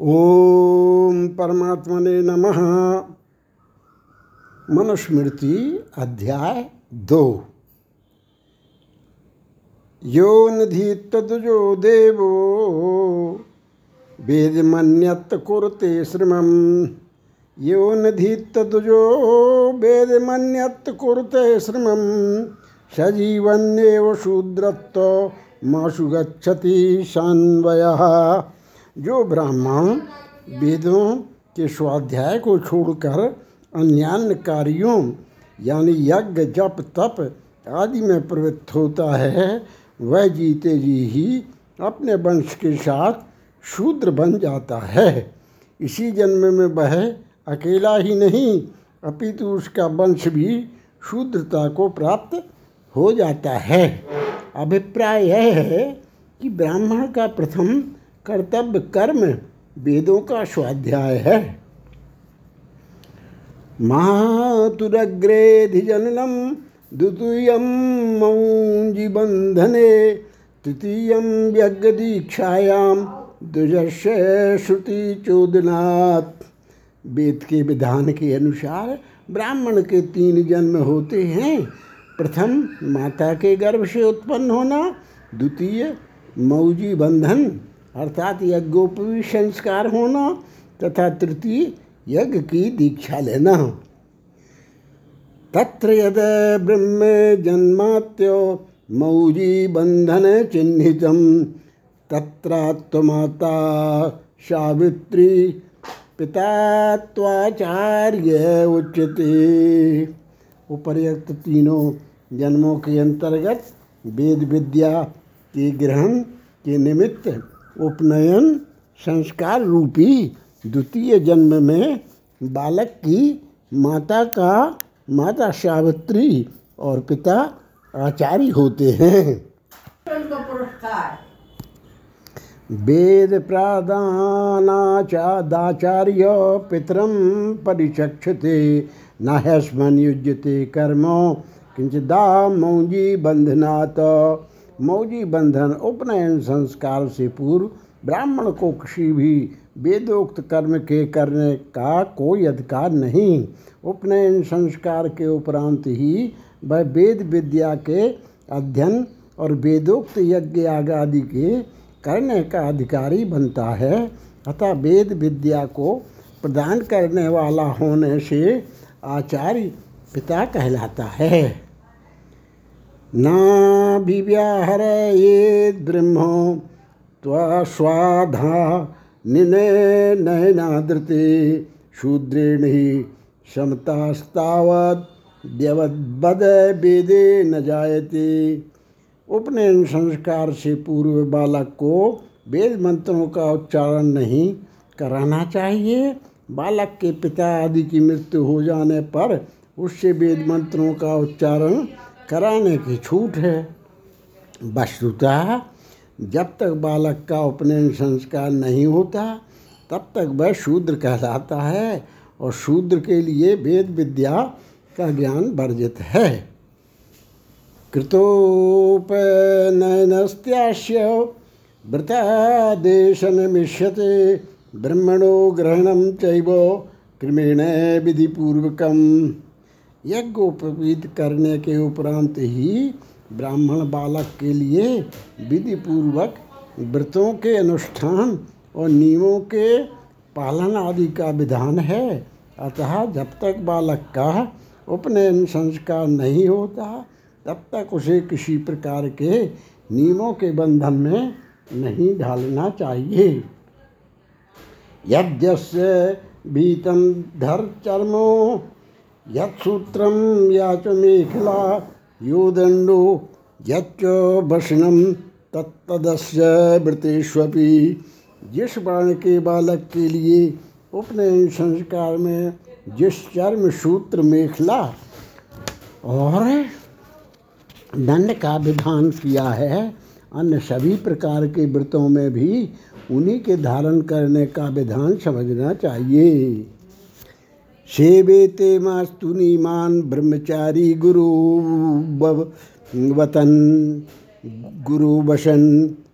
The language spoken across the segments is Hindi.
ओम परमात्मने नमः। मनुस्मृति अध्याय दो। यो निधि तदुजो देवो वेदमन्यत कुरुते श्रमम। यो निधि तदुजो वेदमन्यत कुरुते श्रमम। सजीवन्येव शूद्रत्व माशु गच्छति शान्वयः। जो ब्राह्मण वेदों के स्वाध्याय को छोड़कर अन्यान्य कार्यों, यानी यज्ञ, जप, तप आदि में प्रवृत्त होता है, वह जीते जी ही अपने वंश के साथ शूद्र बन जाता है। इसी जन्म में वह अकेला ही नहीं, अपितु उसका वंश भी शूद्रता को प्राप्त हो जाता है। अभिप्राय यह है कि ब्राह्मण का प्रथम कर्तव्य कर्म वेदों का स्वाध्याय है। मातुरग्रेधिजननम द्वितीय मौंजी बंधने तृतीय यज्ञ दीक्षायाम श्रुति चोदनाथ वेद के विधान के अनुसार ब्राह्मण के तीन जन्म होते हैं। प्रथम, माता के गर्भ से उत्पन्न होना, द्वितीय मौजी बंधन अर्थात यज्ञोपवी संस्कार होना तथा तृतीय यज्ञ की दीक्षा लेना। तत्र यद ब्रह्म जन्मात्यो मौजी बंधन चिन्हित तत्रात्माता सावित्री पिता त्वाचार्य उच्यते। उपर्युक्त तीनों जन्मों के अंतर्गत वेद विद्या के ग्रहण के निमित्त उपनयन संस्कार रूपी द्वितीय जन्म में बालक की माता का माता सावित्री और पिता आचार्य होते हैं। वेद प्रादानाचादाचार्य पितरम परिचक्षते, न ह्यस्मन युज्यते कर्म किंचिदा मौजी बंधनात् मौजी बंधन उपनयन संस्कार से पूर्व ब्राह्मण को किसी भी वेदोक्त कर्म के करने का कोई अधिकार नहीं। उपनयन संस्कार के उपरांत ही वह वेद विद्या के अध्ययन और वेदोक्त यज्ञ आदि के करने का अधिकारी बनता है, अतः वेद विद्या को प्रदान करने वाला होने से आचार्य पिता कहलाता है। ना विव्याहर ये ब्रह्मो त्वस्वाधा निने नयनादृते शूद्रेण ही द्यवद्बद वेदे न जायते। उपनयन संस्कार से पूर्व बालक को वेद मंत्रों का उच्चारण नहीं कराना चाहिए। बालक के पिता आदि की मृत्यु हो जाने पर उससे वेद मंत्रों का उच्चारण कराने की छूट है। वस्तुतः जब तक बालक का उपनयन संस्कार नहीं होता, तब तक वह शूद्र कहलाता है और शूद्र के लिए वेद विद्या का ज्ञान वर्जित है। कृतोपनयनस्त्यास्य व्रतादेशनमिष्यते ब्रह्मणो ग्रहणं चैव क्रमेण यज्ञोपवीत करने के उपरांत ही ब्राह्मण बालक के लिए विधि पूर्वक व्रतों के अनुष्ठान और नियमों के पालन आदि का विधान है। अतः जब तक बालक का उपनयन संस्कार नहीं होता, तब तक उसे किसी प्रकार के नियमों के बंधन में नहीं ढालना चाहिए। यद्यस्य भीतम धर चर्मो यत्सूत्रम या च मेखला यो दंडो यच्च वसनम तत्तदस्य वृतेष्वपि। जिस वर्ण के बालक के लिए उपनयन संस्कार में जिस चर्म सूत्र मेखला और दंड का विधान किया है, अन्य सभी प्रकार के व्रतों में भी उन्हीं के धारण करने का विधान समझना चाहिए। सेवेते मास्तु नीमान ब्रह्मचारी गुरु वतन। गुरु वसन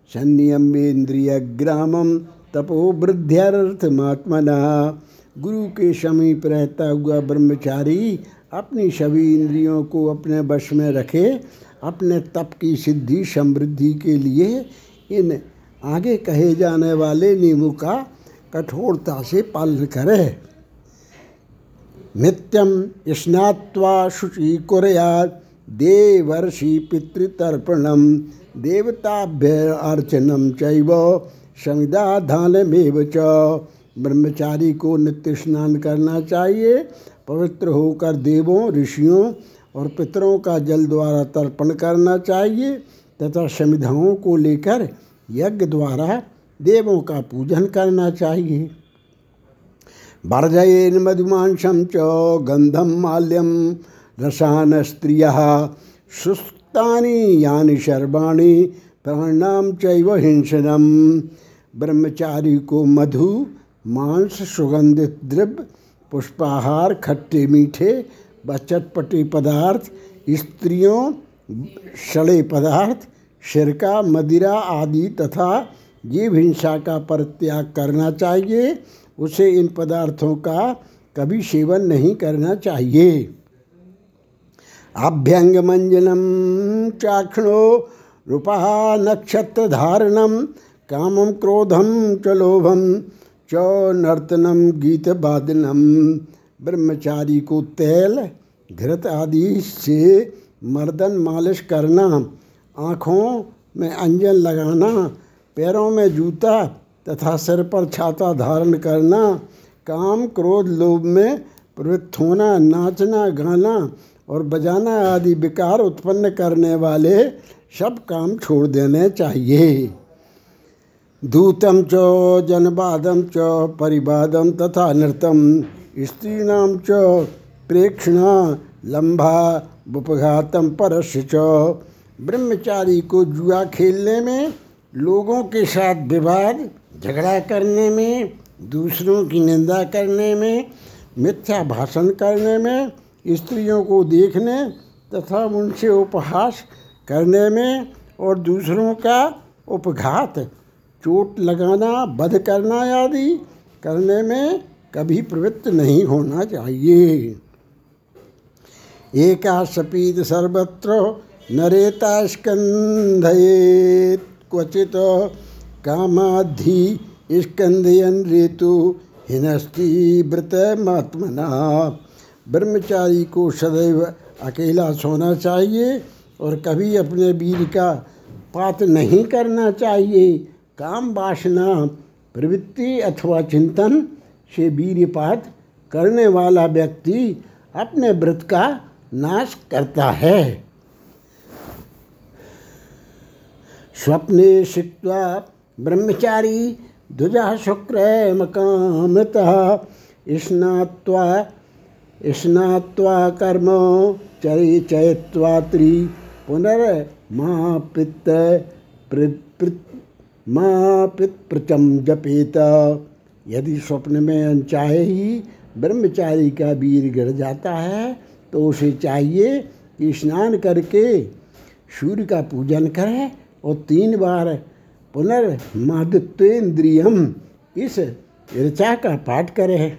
संयमेन्द्रिय ग्रामम तपो वृद्ध्यर्थमात्मना गुरु के समीप रहता हुआ ब्रह्मचारी अपनी सभी इंद्रियों को अपने वश में रखे, अपने तप की सिद्धि समृद्धि के लिए इन आगे कहे जाने वाले नियमों का कठोरता से पालन करे। नित्यम स्नात्वा शुचि कुरयात देवर्षि पितृतर्पणम देवताभ्य अर्चनम चैव संविधाधानमेव च। ब्रह्मचारी को नित्य स्नान करना चाहिए, पवित्र होकर देवों, ऋषियों और पितरों का जल द्वारा तर्पण करना चाहिए तथा समिधाओं को लेकर यज्ञ द्वारा देवों का पूजन करना चाहिए। वर्जयेन मधुमांसम च गंधम माल्यम रसान स्त्रिय सुस्तानि यानि सर्वाणी प्राणाम चैव हिंसनम ब्रह्मचारी को मधु मांस सुगंधित द्रव्य पुष्पाहार खट्टे मीठे व चटपटे पदार्थ स्त्रियों सड़े पदार्थ सिरका मदिरा आदि तथा जीव हिंसा का परित्याग करना चाहिए। उसे इन पदार्थों का कभी सेवन नहीं करना चाहिए। आभ्यंग मंजनम चाक्षणो रूपा नक्षत्र धारणम कामम क्रोधम च लोभम च नर्तनम गीत वादनम ब्रह्मचारी को तेल, घृत आदि से मर्दन मालिश करना, आँखों में अंजन लगाना, पैरों में जूता तथा सिर पर छाता धारण करना, काम क्रोध लोभ में प्रवृत्त होना, नाचना, गाना और बजाना आदि विकार उत्पन्न करने वाले सब काम छोड़ देने चाहिए। दूतम च जनवादम च परिवादम तथा नृतम स्त्रीणाम च, प्रेक्षणा लंबा उपघातम परस्य च। ब्रह्मचारी को जुआ खेलने में लोगों के साथ विवाद झगड़ा करने में, दूसरों की निंदा करने में, मिथ्या भाषण करने में, स्त्रियों को देखने तथा उनसे उपहास करने में और दूसरों का उपघात, चोट लगाना वध करना आदि करने में कभी प्रवृत्त नहीं होना चाहिए। एका सपीत सर्वत्र नरेता स्कंधये क्वचित कामाधि स्कंदयन ऋतु हिनस्ती व्रत महात्मना ब्रह्मचारी को सदैव अकेला सोना चाहिए और कभी अपने वीर का पात नहीं करना चाहिए। काम वासना, प्रवृत्ति अथवा चिंतन से वीरपात करने वाला व्यक्ति अपने व्रत का नाश करता है। स्वप्ने शिक्वा ब्रह्मचारी द्विजा शुक्र मकामतः। स्नात्वा स्नात्वा कर्म चरि चयत्वा त्रि पुनर्मापित प्रचम जपेत। यदि स्वप्न में अनचाहे ही ब्रह्मचारी का वीर गिर जाता है तो उसे चाहिए कि स्नान करके सूर्य का पूजन करे और तीन बार पुनर्मादित्वेन्द्रियम इस ऋचा का पाठ करे।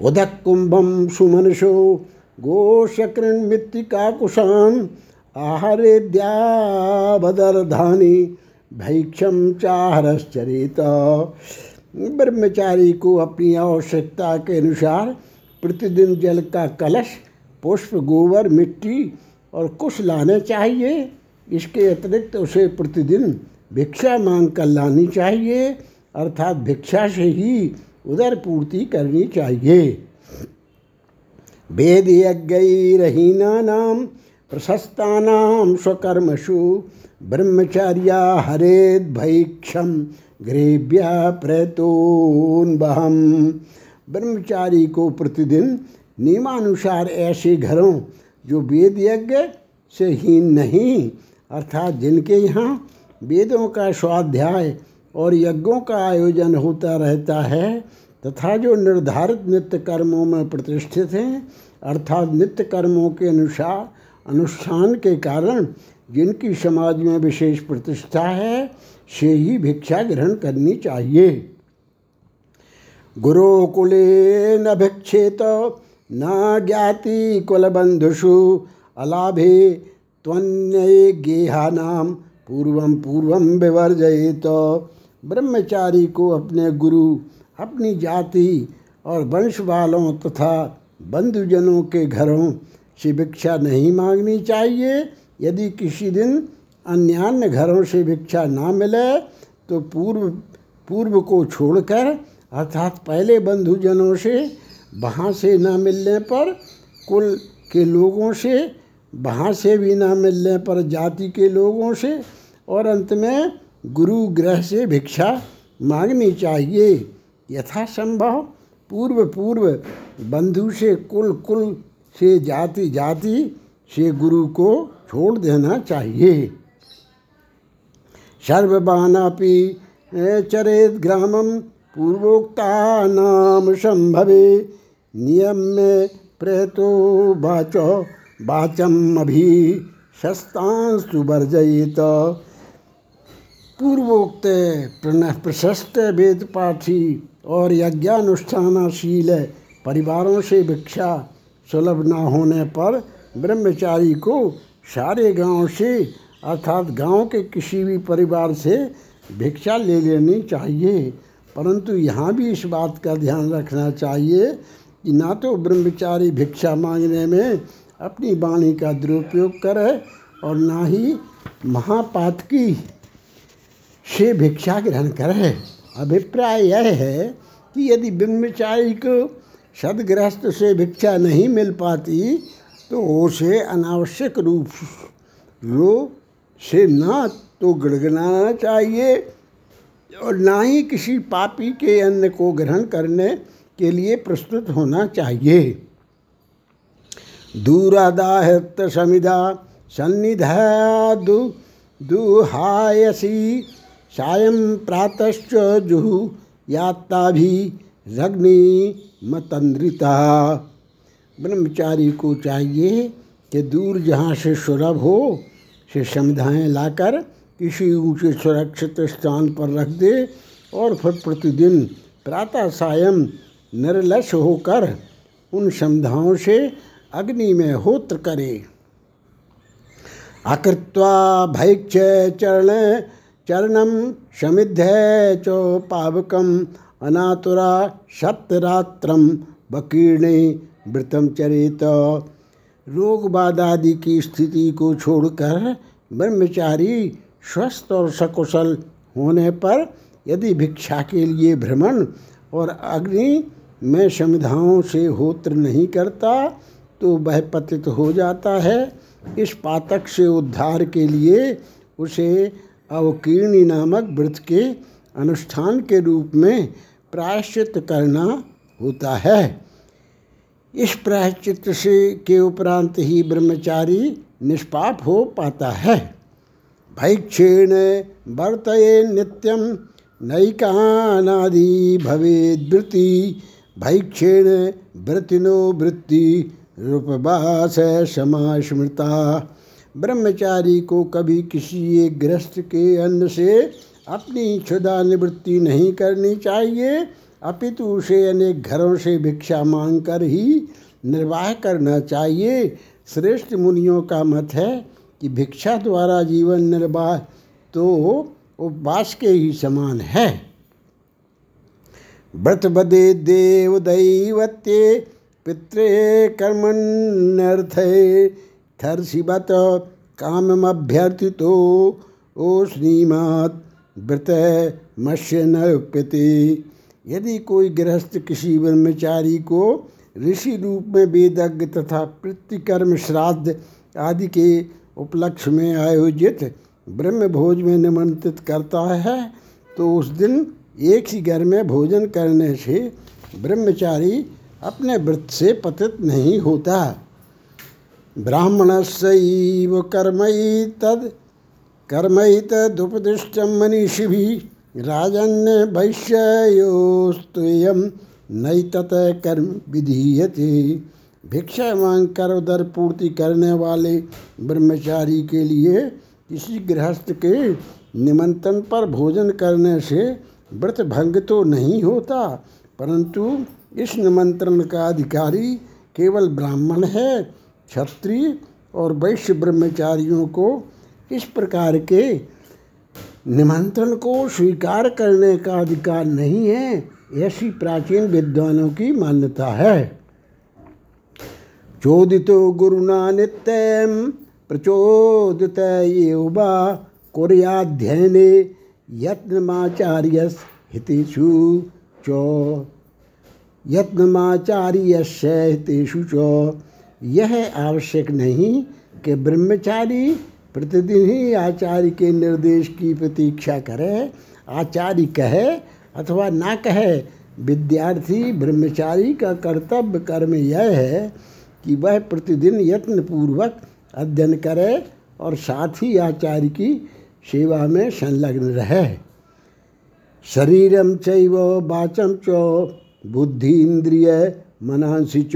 उदक कुंभम सुमनसो गोशकृण मृत्तिकाकुशाम आहारेद्यावदरधानी भैक्षम चाहरश्चरित। ब्रह्मचारी को अपनी आवश्यकता के अनुसार प्रतिदिन जल का कलश, पुष्प, गोबर, मिट्टी और कुश लाने चाहिए। इसके अतिरिक्त उसे प्रतिदिन भिक्षा मांग कर लानी चाहिए, अर्थात भिक्षा से ही उदर पूर्ति करनी चाहिए। वेद यज्ञरहीनानाम प्रशस्तानाम स्वकर्मसु ब्रह्मचर्या हरेद भैक्षम ग्रेव्या प्रेतोन्बहम ब्रह्मचारी को प्रतिदिन नियमानुसार ऐसे घरों, जो वेद यज्ञ से हीन नहीं अर्थात जिनके यहाँ वेदों का स्वाध्याय और यज्ञों का आयोजन होता रहता है तथा जो निर्धारित नित्य कर्मों में प्रतिष्ठित हैं, अर्थात नित्य कर्मों के अनुसार, अनुष्ठान के कारण जिनकी समाज में विशेष प्रतिष्ठा है, से ही भिक्षा ग्रहण करनी चाहिए। गुरुकुले न भिक्षेत, न ज्ञाति कुलबंधुषु, अलाभे त्वन्य गेहानाम पूर्वम पूर्वम तो ब्रह्मचारी को अपने गुरु, अपनी जाति और वंश वालों तथा बंधुजनों के घरों से भिक्षा नहीं मांगनी चाहिए। यदि किसी दिन अन्यान्य घरों से भिक्षा ना मिले तो पूर्व पूर्व को छोड़कर, अर्थात पहले बंधुजनों से, वहाँ से न मिलने पर कुल के लोगों से वहाँ से भी ना मिलने पर जाति के लोगों से और अंत में गुरु ग्रह से भिक्षा मांगनी चाहिए। यथासंभव पूर्व पूर्व बंधु से कुल कुल से जाति जाति से गुरु को छोड़ देना चाहिए। सर्वबानापि चरेत ग्रामम पूर्वोक्ता नाम संभवे। नियम में प्रेतो वाचो। वाचम अभी शस्तांशु वर्जयित। पूर्वोक्त प्रशस्त वेद पाठी और यज्ञानुष्ठानशील परिवारों से भिक्षा सुलभ न होने पर ब्रह्मचारी को सारे गाँव से, अर्थात गाँव के किसी भी परिवार से भिक्षा ले लेनी चाहिए। परंतु यहाँ भी इस बात का ध्यान रखना चाहिए कि ना तो ब्रह्मचारी भिक्षा मांगने में अपनी वाणी का दुरुपयोग करे और ना ही महापात की से भिक्षा ग्रहण करे। अभिप्राय यह है कि यदि ब्रह्मचारी को सदग्रस्त से भिक्षा नहीं मिल पाती तो उसे अनावश्यक रूप रो से ना तो गड़गड़ाना चाहिए और ना ही किसी पापी के अन्न को ग्रहण करने के लिए प्रस्तुत होना चाहिए। दूरादाहत समिधा सन्निधा दु, दुहायसी। सायं प्रातश्च जुहु भी रग्नि मतंद्रिता। ब्रह्मचारी को चाहिए कि दूर जहाँ से सुलभ हो, से समिधाएँ लाकर किसी ऊँचे सुरक्षित स्थान पर रख दे और फिर प्रतिदिन प्रातः सायं निर्लस होकर उन समिधाओं से अग्नि में होत्र करे। अकृत्वा भैक्ष चरण चरणम समिध्य चो पावकम अनातुरा सप्तरात्रम बकीर्णे व्रतम चरित। रोग आदि की स्थिति को छोड़कर ब्रह्मचारी स्वस्थ और सकुशल होने पर यदि भिक्षा के लिए भ्रमण और अग्नि में समिधाओं से होत्र नहीं करता तो वह पतित हो जाता है। इस पातक से उद्धार के लिए उसे अवकीर्णी नामक व्रत के अनुष्ठान के रूप में प्रायश्चित करना होता है। इस प्रायश्चित से के उपरांत ही ब्रह्मचारी निष्पाप हो पाता है। भैक्षेण वर्तये नित्यम नैकानादि भवेद्वृत्ति, भैक्षेण वृत्तिनो वृत्ति रूपवास स्मृता ब्रह्मचारी को कभी किसी एक ग्रस्त के अन्न से अपनी क्षुदा निवृत्ति नहीं करनी चाहिए। अपितु उसे अनेक घरों से भिक्षा मांग कर ही निर्वाह करना चाहिए। श्रेष्ठ मुनियों का मत है कि भिक्षा द्वारा जीवन निर्वाह तो उपवास के ही समान है। व्रत बदे देव दैवत्य पित्रे कर्मण्यर्थे थर्षिवत काममभ्यर्थितो, ओ श्रीमत व्रत मत्स्य न उप्यते यदि कोई गृहस्थ किसी ब्रह्मचारी को ऋषि रूप में वेदज्ञ तथा कृतिकर्म श्राद्ध आदि के उपलक्ष्य में आयोजित ब्रह्म भोज में निमंत्रित करता है तो उस दिन एक ही घर में भोजन करने से ब्रह्मचारी अपने व्रत से पतित नहीं होता। ब्राह्मण सैव कर्मयी तद कर्मयी तदुपदिष्टम मनीषि भी राजन्य वैश्योस्तुयम नई तत कर्म विधीयते। भिक्षा मांग कर उदर पूर्ति करने वाले ब्रह्मचारी के लिए किसी गृहस्थ के निमंत्रण पर भोजन करने से व्रत भंग तो नहीं होता, परंतु इस निमंत्रण का अधिकारी केवल ब्राह्मण है, क्षत्रिय और वैश्य ब्रह्मचारियों को इस प्रकार के निमंत्रण को स्वीकार करने का अधिकार नहीं है, ऐसी प्राचीन विद्वानों की मान्यता है। चोदितो गुरुना नित्यम प्रचोदित युवा कुर्याध्ययने यत्नमाचार्य हितेषु च यत्नमाचार्यस्य हितेषु च। यह आवश्यक नहीं कि ब्रह्मचारी प्रतिदिन ही आचार्य के निर्देश की प्रतीक्षा करे, आचार्य कहे अथवा ना कहे। विद्यार्थी ब्रह्मचारी का कर्तव्य कर्म यह है कि वह प्रतिदिन यत्न पूर्वक अध्ययन करे और साथ ही आचार्य की सेवा में संलग्न रहे। शरीरम चैव वाचम च। बुद्धि इंद्रिय मनांसी च।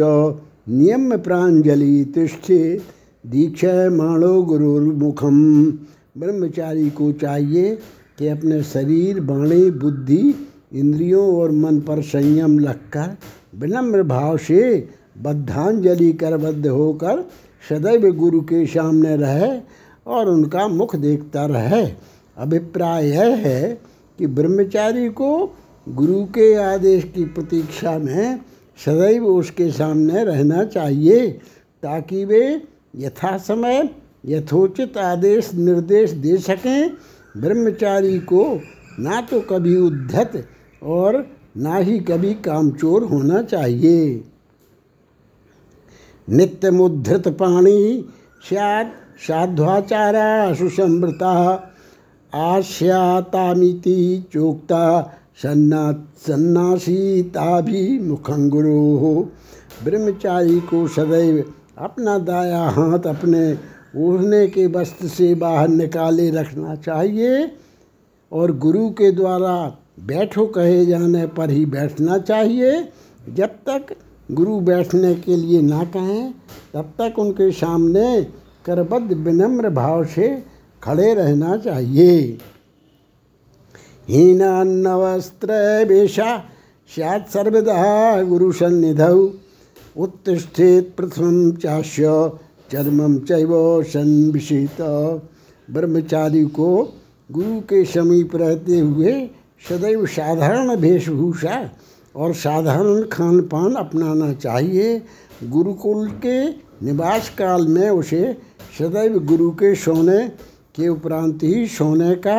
नियम प्रांजलि तिष्ठे, दीक्षा माणो गुरुर्मुखम। ब्रह्मचारी को चाहिए कि अपने शरीर वाणी बुद्धि, इंद्रियों और मन पर संयम रखकर, विनम्र भाव से बद्धांजलि करबद्ध होकर सदैव गुरु के सामने रहे और उनका मुख देखता रहे। अभिप्राय यह है कि ब्रह्मचारी को गुरु के आदेश की प्रतीक्षा में सदैव उसके सामने रहना चाहिए, ताकि वे यथा समय यथोचित आदेश, निर्देश दे सकें। ब्रह्मचारी को ना तो कभी उद्धत और ना ही कभी कामचोर होना चाहिए। नित्य मुद्धृत पाणी सैद साध्वाचारा सुसमृता आश्यातामिति चोक्ता सन्ना सन्नासीताभिमुखं गुरु। ब्रह्मचारी को सदैव अपना दाया हाथ अपने ओढ़ने के वस्त्र से बाहर निकाले रखना चाहिए और गुरु के द्वारा बैठो कहे जाने पर ही बैठना चाहिए। जब तक गुरु बैठने के लिए ना कहें, तब तक उनके सामने करबद्ध विनम्र भाव से खड़े रहना चाहिए। हीनान्नवस्त्र वेशा स्यात् सर्वदा गुरु सन्निधौ उत्तिष्ठेत प्रथम चाश्य चर्मम चैव संविषित ब्रह्मचारी को गुरु के समीप रहते हुए सदैव साधारण वेशभूषा और साधारण खान पान अपनाना चाहिए। गुरुकुल के निवास काल में उसे सदैव गुरु के सोने के उपरांत ही सोने का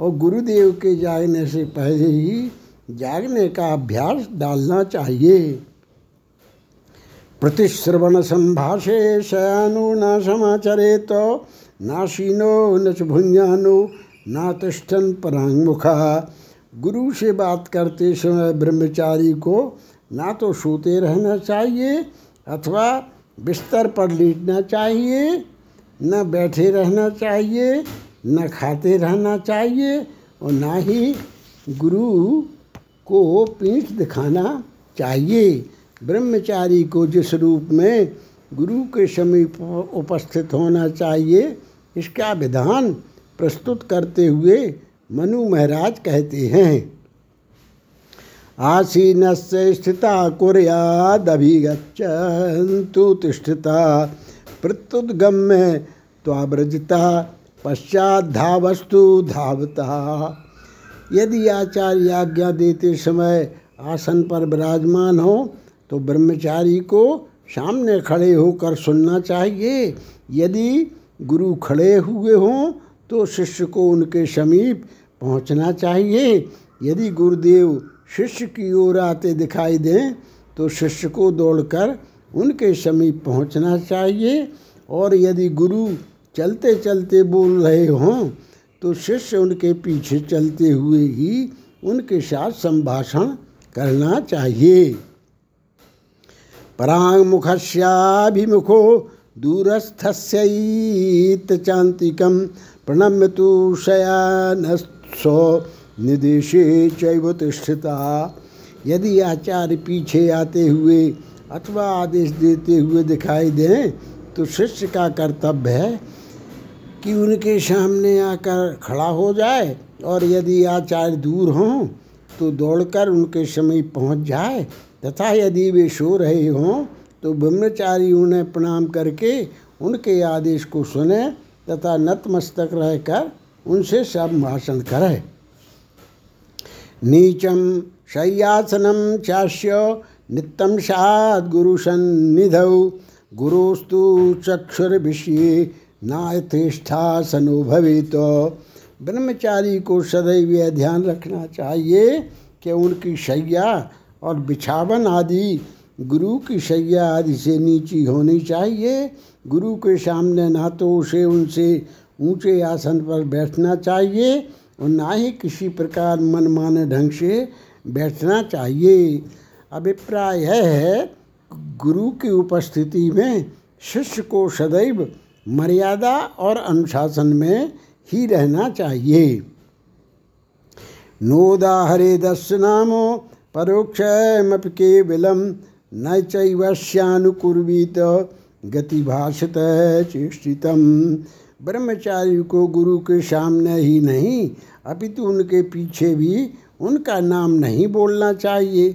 और गुरुदेव के जागने से पहले ही जागने का अभ्यास डालना चाहिए। प्रतिश्रवण संभाषे शयानो न समाचरे तो नाशीनो न भुंजानो ना तिष्ठन परांगमुखा गुरु से बात करते समय ब्रह्मचारी को ना तो सोते रहना चाहिए अथवा बिस्तर पर लेटना चाहिए, न बैठे रहना चाहिए न खाते रहना चाहिए और ना ही गुरु को पीठ दिखाना चाहिए। ब्रह्मचारी को जिस रूप में गुरु के समीप उपस्थित होना चाहिए, इसका विधान प्रस्तुत करते हुए मनु महाराज कहते हैं। आसीन से स्थिता कुरियादभिगच्छन्तु तिष्ठता, प्रत्युद्गम्य त्वाव्रजता पश्चात धावस्तु धावता। यदि आचार्य आज्ञा देते समय आसन पर विराजमान हो तो ब्रह्मचारी को सामने खड़े होकर सुनना चाहिए। यदि गुरु खड़े हुए हों तो शिष्य को उनके समीप पहुँचना चाहिए। यदि गुरुदेव शिष्य की ओर आते दिखाई दें तो शिष्य को दौड़कर उनके समीप पहुँचना चाहिए। और यदि गुरु चलते चलते बोल रहे हों तो शिष्य उनके पीछे चलते हुए ही उनके साथ संभाषण करना चाहिए। परांग पराङ्मुखस्याभिमुखो दूरस्थस्यैतचान्तिकं प्रणम्य तु शयानस्व निदेशे चैव तिष्ठता। यदि आचार्य पीछे आते हुए अथवा आदेश देते हुए दिखाई दें तो शिष्य का कर्तव्य है कि उनके सामने आकर खड़ा हो जाए और यदि आचार्य दूर हों तो दौड़कर उनके समीप पहुँच जाए। तथा यदि वे सो रहे हों तो ब्रह्मचारी उन्हें प्रणाम करके उनके आदेश को सुने तथा नतमस्तक रहकर उनसे सब भाषण करे। नीचम शय्यासनम चाष्य नित्यम साद गुरु सन्निधौ गुरुस्तु चक्षुर विषय नायथेष्ठासनो भवित ब्रह्मचारी को सदैव यह ध्यान रखना चाहिए कि उनकी शैया और बिछावन आदि, गुरु की शैया आदि से नीची होनी चाहिए। गुरु के सामने ना तो उसे उनसे ऊँचे आसन पर बैठना चाहिए और ना ही किसी प्रकार मनमाने ढंग से बैठना चाहिए। अभिप्राय यह है, गुरु की उपस्थिति में शिष्य को सदैव मर्यादा और अनुशासन में ही रहना चाहिए। नोदा हरे दस नामो परोक्षमपि केवलम न चैवश्यानुकुर्वीत गति भाषत ब्रह्मचारी को गुरु के सामने ही नहीं, अपितु उनके पीछे भी उनका नाम नहीं बोलना चाहिए।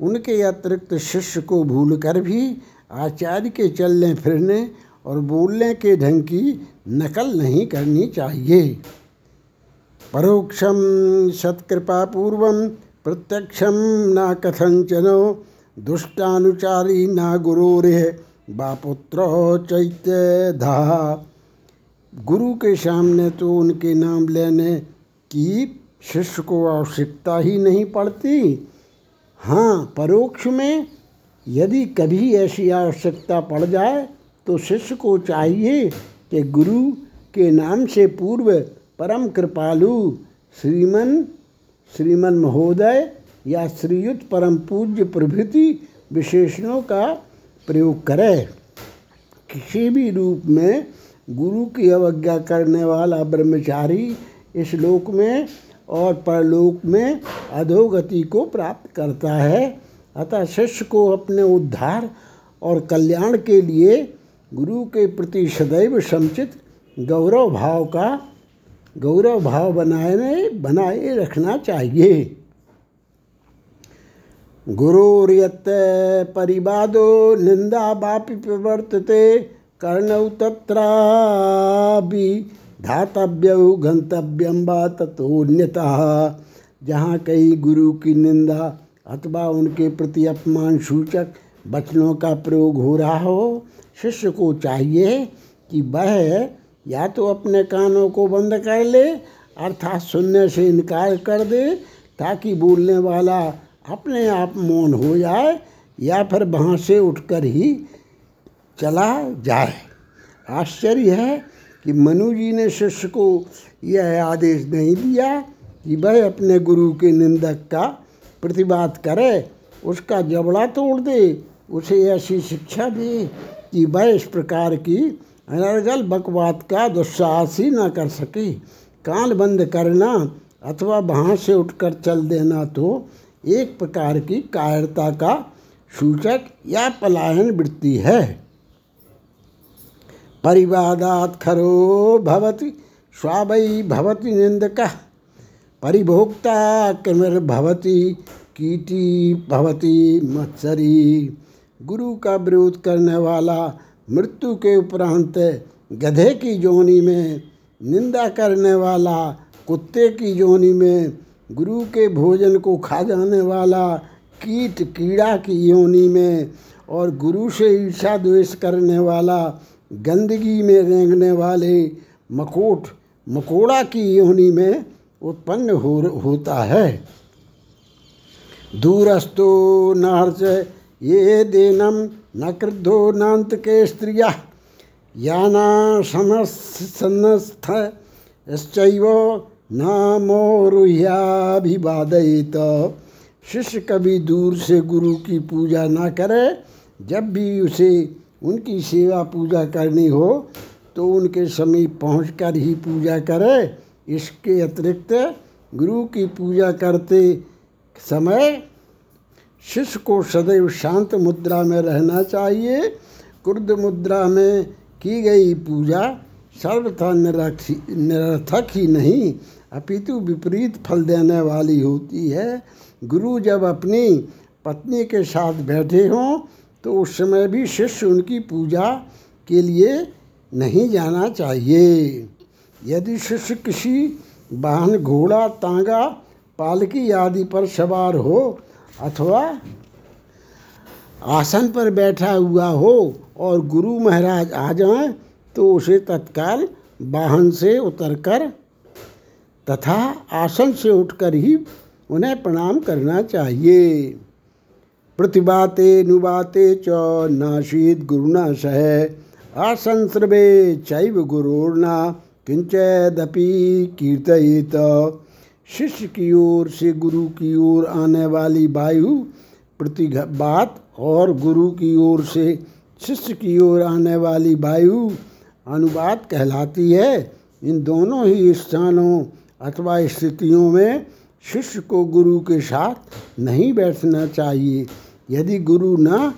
उनके अतिरिक्त शिष्य को भूल कर भी आचार्य के चलने फिरने और बोलने के ढंग की नकल नहीं करनी चाहिए। परोक्षम सत्कृपा पूर्व प्रत्यक्षम न कथंचनो दुष्टानुचारी न गुरोरे बापुत्र चैत्य धा। गुरु के सामने तो उनके नाम लेने की शिष्य को आवश्यकता ही नहीं पड़ती। हाँ परोक्ष में यदि कभी ऐसी आवश्यकता पड़ जाए तो शिष्य को चाहिए कि गुरु के नाम से पूर्व परम कृपालु श्रीमन श्रीमन महोदय या श्रीयुत परम पूज्य प्रभृति विशेषणों का प्रयोग करे। किसी भी रूप में गुरु की अवज्ञा करने वाला ब्रह्मचारी इस लोक में और परलोक में अधोगति को प्राप्त करता है। अतः शिष्य को अपने उद्धार और कल्याण के लिए गुरु के प्रति सदैव समुचित गौरव भाव का गौरव भाव बनाए बनाए रखना चाहिए। गुरुर्यत परिवादो निंदा बापि प्रवर्तते, कर्णौ तत्रापि धातव्य गंतव्यम व जहाँ कई गुरु की निंदा अथवा उनके प्रति अपमान सूचक वचनों का प्रयोग हो रहा हो शिष्य को चाहिए कि वह या तो अपने कानों को बंद कर ले, अर्थात सुनने से इनकार कर दे, ताकि बोलने वाला अपने आप मौन हो जाए, या फिर वहाँ से उठकर ही चला जाए। आश्चर्य है कि मनु जी ने शिष्य को यह आदेश नहीं दिया कि वह अपने गुरु के निंदक का प्रतिवाद करे, उसका जबड़ा तोड़ दे, उसे ऐसी शिक्षा दे कि वह इस प्रकार की अनर्गल बकवाद का दुस्साहस ही न कर सके। कान बंद करना अथवा वहाँ से उठकर चल देना तो एक प्रकार की कायरता का सूचक या पलायन वृत्ति है। परिवादात खरो भवति स्वावई भवति निंदक। परिभोक्ता किमिर्भवति कीटी भवति मत्सरी। गुरु का विरोध करने वाला मृत्यु के उपरांत गधे की जोनी में निंदा करने वाला, कुत्ते की जोनी में गुरु के भोजन को खा जाने वाला, कीट, कीड़ा की योनी में और गुरु से ईर्षा द्वेष करने वाला, गंदगी में रेंगने वाले मकोट, मकोड़ा की योनि में उत्पन्न हो, होता है। दूरस्थो नहर्ष ये देनम न क्रुद्धो के स्त्रिया, याना सनस्थ श्चैव न मोरुह्याभिवादयित शिष्य कभी दूर से गुरु की पूजा ना करे, जब भी उसे उनकी सेवा पूजा करनी हो तो उनके समीप पहुंचकर ही पूजा करे। इसके अतिरिक्त गुरु की पूजा करते समय शिष्य को सदैव शांत मुद्रा में रहना चाहिए। क्रुद्ध मुद्रा में की गई पूजा सर्वथा निरर्थक ही नहीं, अपितु विपरीत फल देने वाली होती है। गुरु जब अपनी पत्नी के साथ बैठे हों तो उस समय भी शिष्य उनकी पूजा के लिए नहीं जाना चाहिए। यदि शिष्य किसी वाहन घोड़ा, तांगा, पालकी आदि पर सवार हो अथवा आसन पर बैठा हुआ हो और गुरु महाराज आ जाएँ तो उसे तत्काल वाहन से उतरकर तथा आसन से उठकर ही उन्हें प्रणाम करना चाहिए। प्रतिबाते नुबाते च नाशीत गुरुना सह आसन आसंस्रवे चैव गुरुर्ना किंचदपि कीर्तयित। शिष्य की ओर से गुरु की ओर आने वाली वायु प्रतिबात और गुरु की ओर से शिष्य की ओर आने वाली वायु अनुवाद कहलाती है। इन दोनों ही स्थानों अथवा स्थितियों में शिष्य को गुरु के साथ नहीं बैठना चाहिए। यदि गुरु ना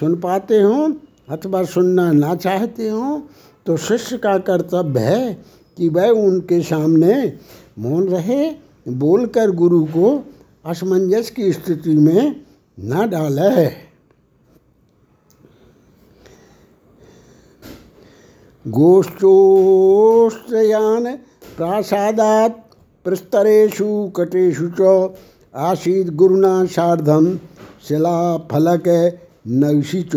सुन पाते हों अथवा सुनना ना चाहते हों तो शिष्य का कर्तव्य है कि वह उनके सामने मौन रहे बोलकर गुरु को असमंजस की स्थिति में न डाले। गोष्ठोष्टयान प्रासादात प्रस्तरेषु कटेषु च आसीत् गुरुना सार्धम शिलाफलक नवसी च।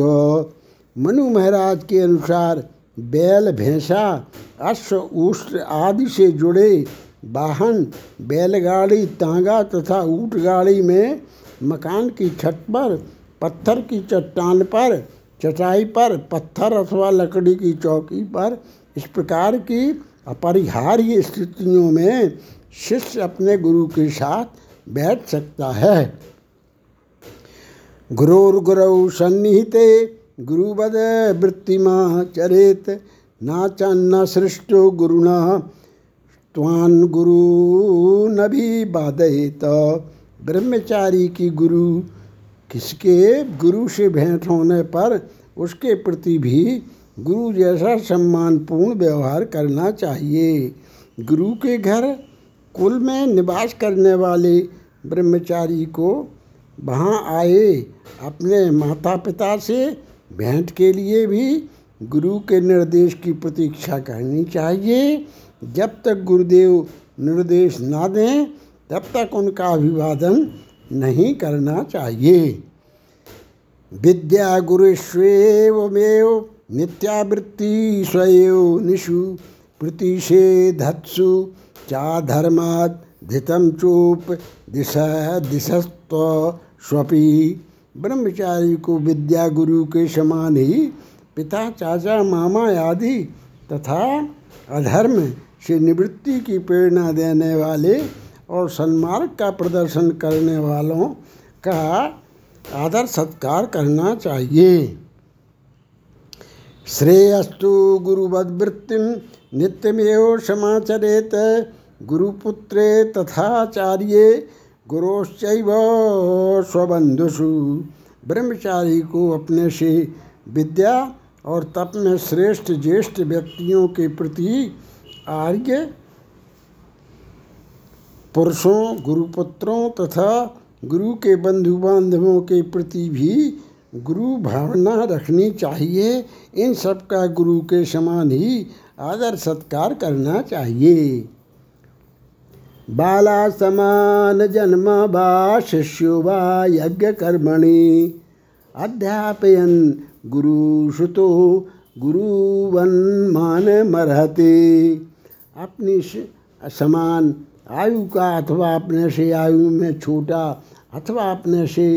मनु महाराज के अनुसार बैल, भैंसा, अश्व उष्ट्र आदि से जुड़े वाहन बैलगाड़ी, तांगा तथा ऊँट गाड़ी में मकान की छत पर, पत्थर की चट्टान पर, चटाई पर, पत्थर अथवा लकड़ी की चौकी पर इस प्रकार की अपरिहार्य स्थितियों में शिष्य अपने गुरु के साथ बैठ सकता है। गुरुर्गुरौ सन्निहिते, गुरुवद वृत्तिमा चरेत नाचन्न सृष्टो गुरुना त्वान गुरु नभी भी बाधयत ब्रह्मचारी की गुरु। किसके? गुरु से भेंट होने पर उसके प्रति भी गुरु जैसा सम्मानपूर्ण व्यवहार करना चाहिए। गुरु के घर कुल में निवास करने वाले ब्रह्मचारी को वहाँ आए अपने माता पिता से भेंट के लिए भी गुरु के निर्देश की प्रतीक्षा करनी चाहिए। जब तक गुरुदेव निर्देश ना दें, तब तक उनका अभिवादन नहीं करना चाहिए। विद्या गुरुष्वेवमेव नित्यावृत्ति स्वयं निषु प्रतिषेधत्सु, चाधर्मात् धितम चोप, दिश दिशस्व स्वपी। ब्रह्मचारी को विद्या गुरु के समान ही पिता, चाचा, मामा आदि तथा अधर्म से निवृत्ति की प्रेरणा देने वाले और सन्मार्ग का प्रदर्शन करने वालों का आदर सत्कार करना चाहिए। श्रेयस्तु गुरुवद्वृत्तिम नित्यमेव समाचरेत गुरुपुत्रे तथाचार्य, गुरोश्चैव स्वबंधुषु ब्रह्मचारी को अपने से विद्या और तप में श्रेष्ठ ज्येष्ठ व्यक्तियों के प्रति आर्य पुरुषों, गुरुपुत्रों तथा गुरु के बंधु बांधवों के प्रति भी गुरु भावना रखनी चाहिए। इन सब का गुरु के समान ही आदर सत्कार करना चाहिए। बाला समान जन्म बा शिष्यो वा यज्ञ कर्मणि। अध्यापयन गुरु सुतो गुरुवन मान मरहते अपनी समान आयु का अथवा अपने से आयु में छोटा अथवा अपने से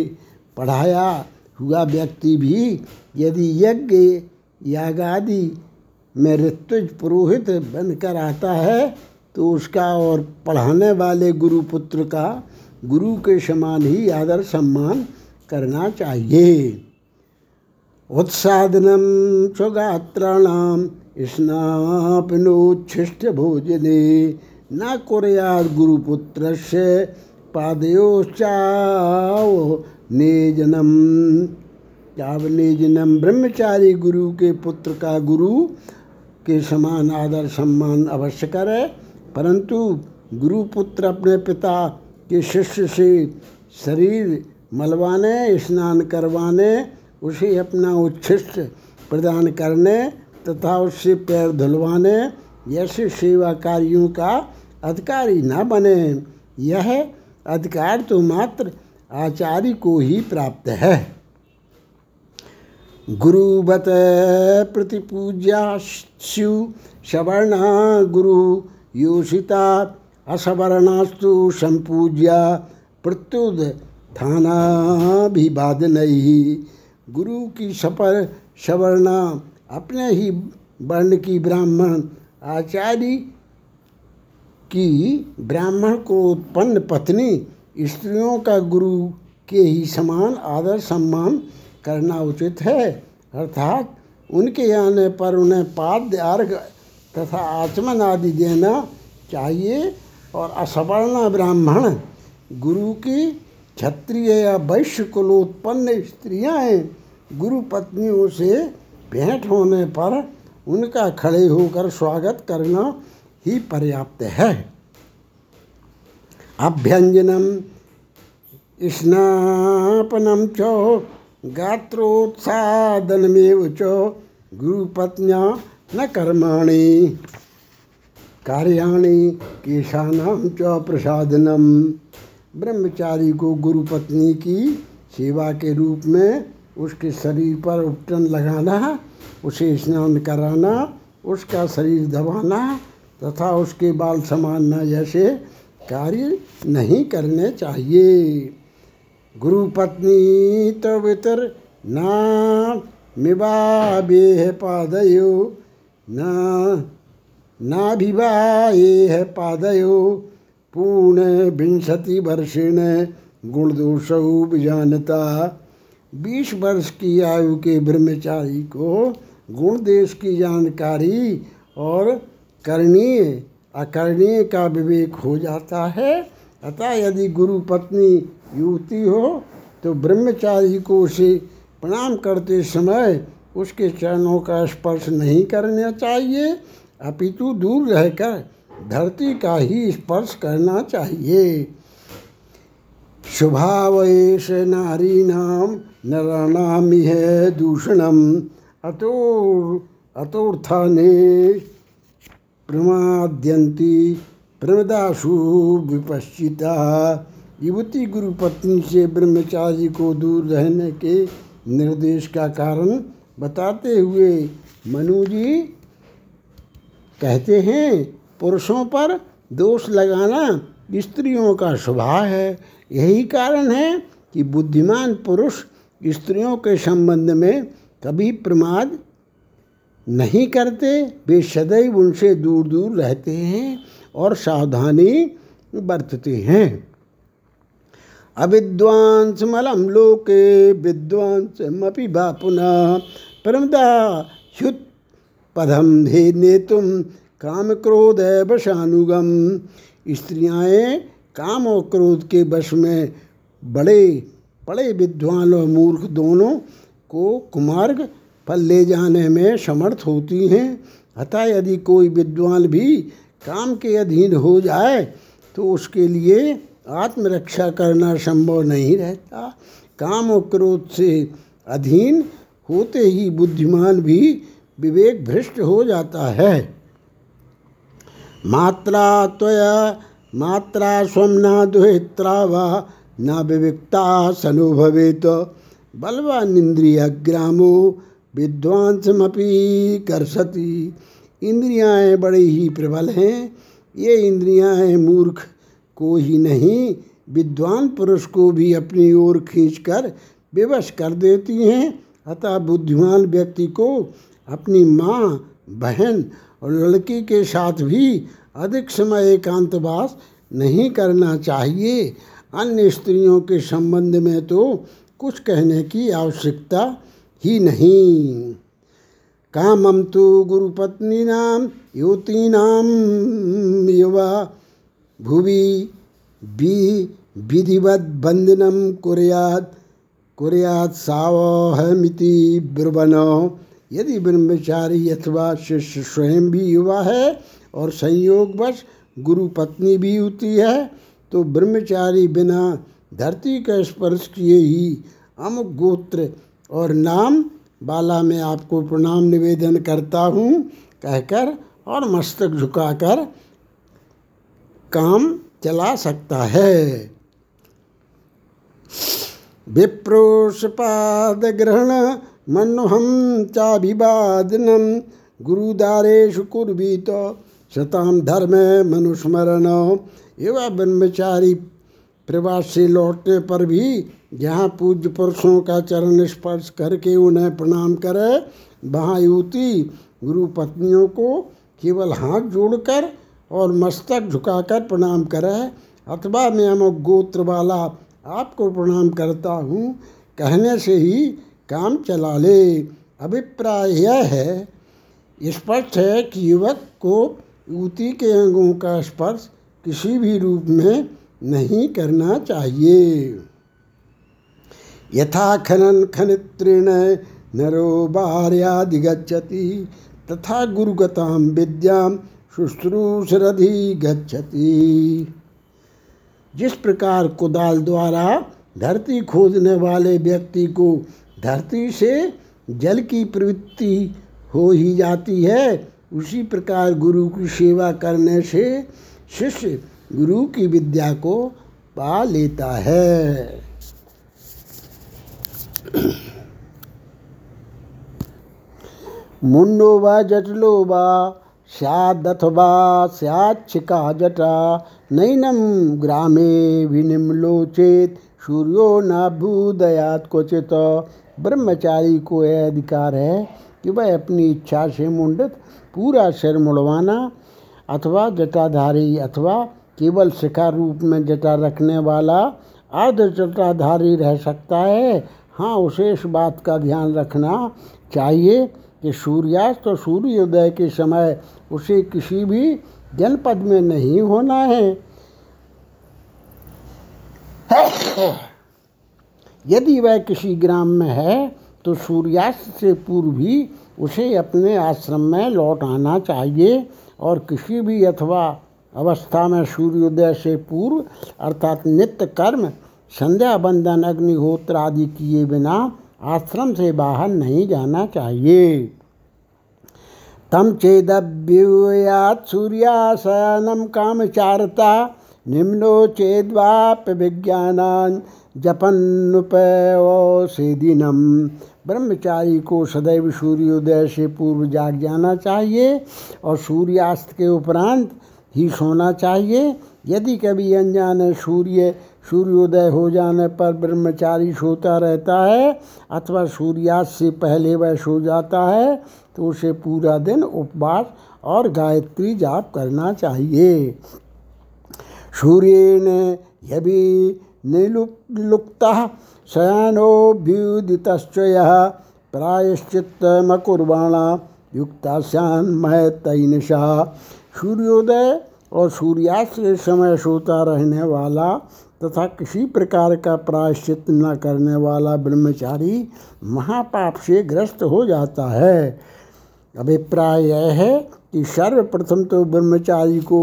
पढ़ाया हुआ व्यक्ति भी यदि यज्ञ, यागादि में ऋतुज पुरोहित बनकर आता है तो उसका और पढ़ाने वाले गुरु पुत्र का गुरु के समान ही आदर सम्मान करना चाहिए। उत्सादनम स्वगात्राणाम स्नापनोच्छिष्ट भोजने न कुरयाद गुरुपुत्र से पादयोश्चाव नेजनम। चाव नेजनम। ब्रह्मचारी गुरु के पुत्र का गुरु के समान आदर सम्मान अवश्य करे, परंतु गुरुपुत्र अपने पिता के शिष्य से शरीर मलवाने, स्नान करवाने, उसे अपना उच्छिष्ट प्रदान करने तथा उससे पैर धुलवाने जैसे सेवा कार्यों का अधिकारी न बने। यह अधिकार तो मात्र आचार्य को ही प्राप्त है। गुरुवत प्रतिपूज्या स्यु सवर्ण गुरु योषिता असवर्णास्तु संपूज्या प्रत्युद नहीं गुरु की सपर सवर्ण अपने ही वर्ण की ब्राह्मण आचार्य की ब्राह्मण को उत्पन्न पत्नी स्त्रियों का गुरु के ही समान आदर सम्मान करना उचित है। अर्थात उनके आने पर उन्हें पाद्य अर्घ तथा आचमन आदि देना चाहिए और असवर्ण ब्राह्मण, गुरु की क्षत्रिय या वैश्य कुलोत्पन्न स्त्रियाँ गुरु पत्नियों से भेंट होने पर उनका खड़े होकर स्वागत करना ही पर्याप्त है। अभ्यंजनम, स्नापनम च, गात्रोत्सादनमेव च, गुरुपत्न्या न कर्माणि, कार्याणि केशानां च प्रसादनम। ब्रह्मचारी को गुरुपत्नी की सेवा के रूप में उसके शरीर पर उपटन लगाना, उसे स्नान कराना, उसका शरीर दबाना, तथा उसके बाल समानना जैसे कार्य नहीं करने चाहिए। गुरु पत्नी तो वितर न मिवाबेह पादयो, न नाभिवाए पादयो। पूर्ण विंशति वर्षेण गुणदोषौ विजानता। बीस वर्ष की आयु के ब्रह्मचारी को गुण देश की जानकारी और करणीय, अकरणीय का विवेक हो जाता है। अतः यदि गुरु पत्नी युवती हो तो ब्रह्मचारी को उसे प्रणाम करते समय उसके चरणों का स्पर्श नहीं करना चाहिए। अपितु दूर रहकर धरती का ही स्पर्श करना चाहिए। नाम नराणाम है दूषणम अतो अतोर्थाने प्रमाद्यंती प्रमदासु विपश्चिता। युवती गुरु पत्नी से ब्रह्मचारी को दूर रहने के निर्देश का कारण बताते हुए मनु जी कहते हैं, पुरुषों पर दोष लगाना स्त्रियों का स्वभाव है। यही कारण है कि बुद्धिमान पुरुष स्त्रियों के संबंध में कभी प्रमाद नहीं करते, वे सदैव उनसे दूर दूर रहते हैं और सावधानी बरतते हैं। अविद्वांस मलम लोके विद्वांस मपि बा पुनः प्रमदा पदम ने तुम काम क्रोध है वशानुगम स्त्रियाँ काम और क्रोध के वश में बड़े बड़े विद्वान और मूर्ख दोनों को कुमार्ग फल ले जाने में समर्थ होती हैं। अतः यदि कोई विद्वान भी काम के अधीन हो जाए तो उसके लिए आत्मरक्षा करना संभव नहीं रहता। काम और क्रोध से अधीन होते ही बुद्धिमान भी विवेक भ्रष्ट हो जाता है। मात्रा त्वया, मात्रा स्वम्ना दुहित्रा व न विविक्ता सनुभवेत बलवान इंद्रिय ग्रामो विद्वांसमपि करसती इंद्रियाएँ बड़ी ही प्रबल हैं। ये इंद्रियाएँ मूर्ख को ही नहीं, विद्वान पुरुष को भी अपनी ओर खींचकर विवश कर देती हैं। अतः बुद्धिमान व्यक्ति को अपनी माँ, बहन और लड़की के साथ भी अधिक समय एकांतवास नहीं करना चाहिए। अन्य स्त्रियों के संबंध में तो कुछ कहने की आवश्यकता ही नहीं। कामम तो गुरुपत्नी गुरुपत्नीनाम युवतीनाम युवा, भुवि बी विधिवत बंधनम कुर्यात कुर्यात सावहमिति ब्रुवन। यदि ब्रह्मचारी अथवा शिष्य स्वयं भी युवा है और संयोगवश गुरु पत्नी भी होती है तो ब्रह्मचारी बिना धरती का स्पर्श किए ही अमुक गोत्र और नाम बाला में आपको प्रणाम निवेदन करता हूँ, कहकर और मस्तक झुकाकर काम चला सकता है। विप्रोषपाद ग्रहण मनोहम चाभिवादनम गुरुदारेशु कुर्वीत शताम धर्म मनुस्मरण एवं ब्रह्मचारी प्रवास से लौटने पर भी जहाँ पूज्य पुरुषों का चरण स्पर्श करके उन्हें प्रणाम करे, वहाँ युवती गुरु पत्नियों को केवल हाथ जोड़कर और मस्तक झुकाकर प्रणाम करे, अथवा मैं अमुक गोत्र वाला आपको प्रणाम करता हूँ, कहने से ही काम चला ले। अभिप्राय यह है, स्पष्ट है कि युवक को युवती के अंगों का स्पर्श किसी भी रूप में नहीं करना चाहिए। यथा खनन खनित्रेण नरो बाह्यादि गच्छति, तथा गुरुगताम विद्याम शुश्रूषरधि गच्छति। जिस प्रकार कुदाल द्वारा धरती खोदने वाले व्यक्ति को धरती से जल की प्रवृत्ति हो ही जाती है, उसी प्रकार गुरु की सेवा करने से शिष्य गुरु की विद्या को पा लेता है। मुंडो व जटलो व स्यादथवा जटा नैनम ग्रामे विनिम्लोचेत सूर्यो नाभूदयात क्वचित। ब्रह्मचारी को यह अधिकार है कि वह अपनी इच्छा से मुंडित, पूरा सिर मुड़वाना अथवा जटाधारी अथवा केवल शिखा रूप में जटा रखने वाला अर्ध जटाधारी रह सकता है। हाँ उसे इस बात का ध्यान रखना चाहिए कि सूर्यास्त और सूर्योदय के समय उसे किसी भी जनपद में नहीं होना है। यदि वह किसी ग्राम में है तो सूर्यास्त से पूर्व ही उसे अपने आश्रम में लौट आना चाहिए। और किसी भी अथवा अवस्था में सूर्योदय से पूर्व, अर्थात नित्य कर्म, संध्या बंदन अग्निहोत्र आदि किए बिना आश्रम से बाहर नहीं जाना चाहिए। तम चेदव्यूयात सूर्याशयनम कामचारता, निम्नो चेद्वाप विज्ञान दिनम। ब्रह्मचारी को सदैव सूर्योदय से पूर्व जाग जाना चाहिए और सूर्यास्त के उपरांत ही सोना चाहिए। यदि कभी अनजाने सूर्य, सूर्योदय हो जाने पर ब्रह्मचारी सोता रहता है अथवा सूर्यास्त से पहले वह सो जाता है तो उसे पूरा दिन उपवास और गायत्री जाप करना चाहिए। सूर्य ने यदि निलुप्ता शयानोभ्युदित प्रायश्चित्तमकुर्वाणा युक्ता श्यान्मय तैनशा सूर्योदय और सूर्यास्त के समय सोता रहने वाला तथा किसी प्रकार का प्रायश्चित न करने वाला ब्रह्मचारी महापाप से ग्रस्त हो जाता है। अभिप्राय यह है कि सर्वप्रथम तो ब्रह्मचारी को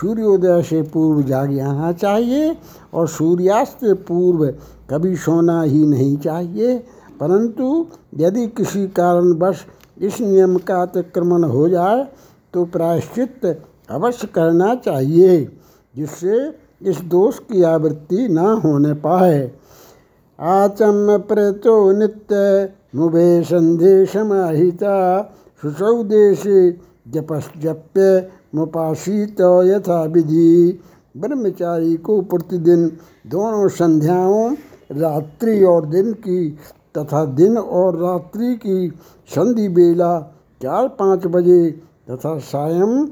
सूर्योदय से पूर्व जाग जाना चाहिए और सूर्यास्त पूर्व कभी सोना ही नहीं चाहिए। परंतु यदि किसी कारणवश इस नियम का अतिक्रमण हो जाए तो प्रायश्चित अवश्य करना चाहिए, जिससे इस दोष की आवृत्ति न होने पाए। आचम प्रतो नित्य मुभे संदेशमाहिता सुसौ देशे जपस्प्य मुपासीत यथा विधि ब्रह्मचारी को प्रतिदिन दोनों संध्याओं, रात्रि और दिन की तथा दिन और रात्रि की संधि बेला चार पाँच बजे तथा सायं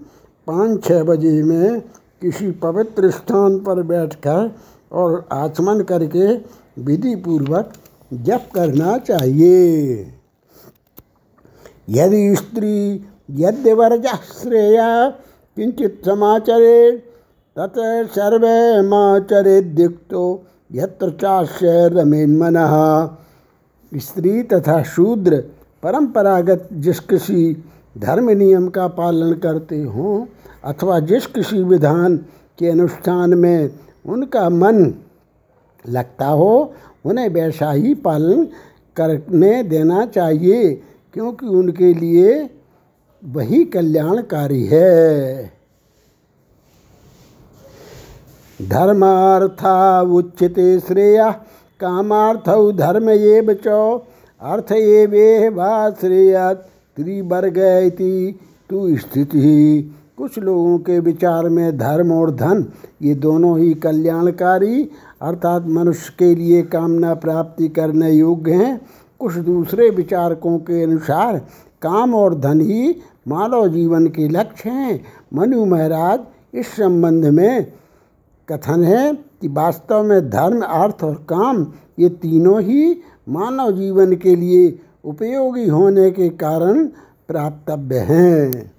पाँच छः बजे में किसी पवित्र स्थान पर बैठकर और आचमन करके विधि पूर्वक जप करना चाहिए। यदि स्त्री यद्यवर्जा श्रेया किंचित समाचरे तत सर्वे दिक्तो यत्र चाश्य स्त्री तथा शूद्र परंपरागत जिस किसी धर्म नियम का पालन करते हों, अथवा जिस किसी विधान के अनुष्ठान में उनका मन लगता हो, उन्हें वैसा ही पालन करने देना चाहिए, क्योंकि उनके लिए वही कल्याणकारी है। धर्मार्था उच्यते श्रेय, कामार्थ धर्म ये बचो अर्थ ये वे वा श्रेय, त्रिवर्ग तू स्थिति। कुछ लोगों के विचार में धर्म और धन, ये दोनों ही कल्याणकारी, अर्थात मनुष्य के लिए कामना प्राप्ति करने योग्य हैं। कुछ दूसरे विचारकों के अनुसार काम और धन ही मानव जीवन के लक्ष्य हैं। मनु महाराज, इस संबंध में कथन है कि वास्तव में धर्म, अर्थ और काम ये तीनों ही मानव जीवन के लिए उपयोगी होने के कारण प्राप्तव्य हैं।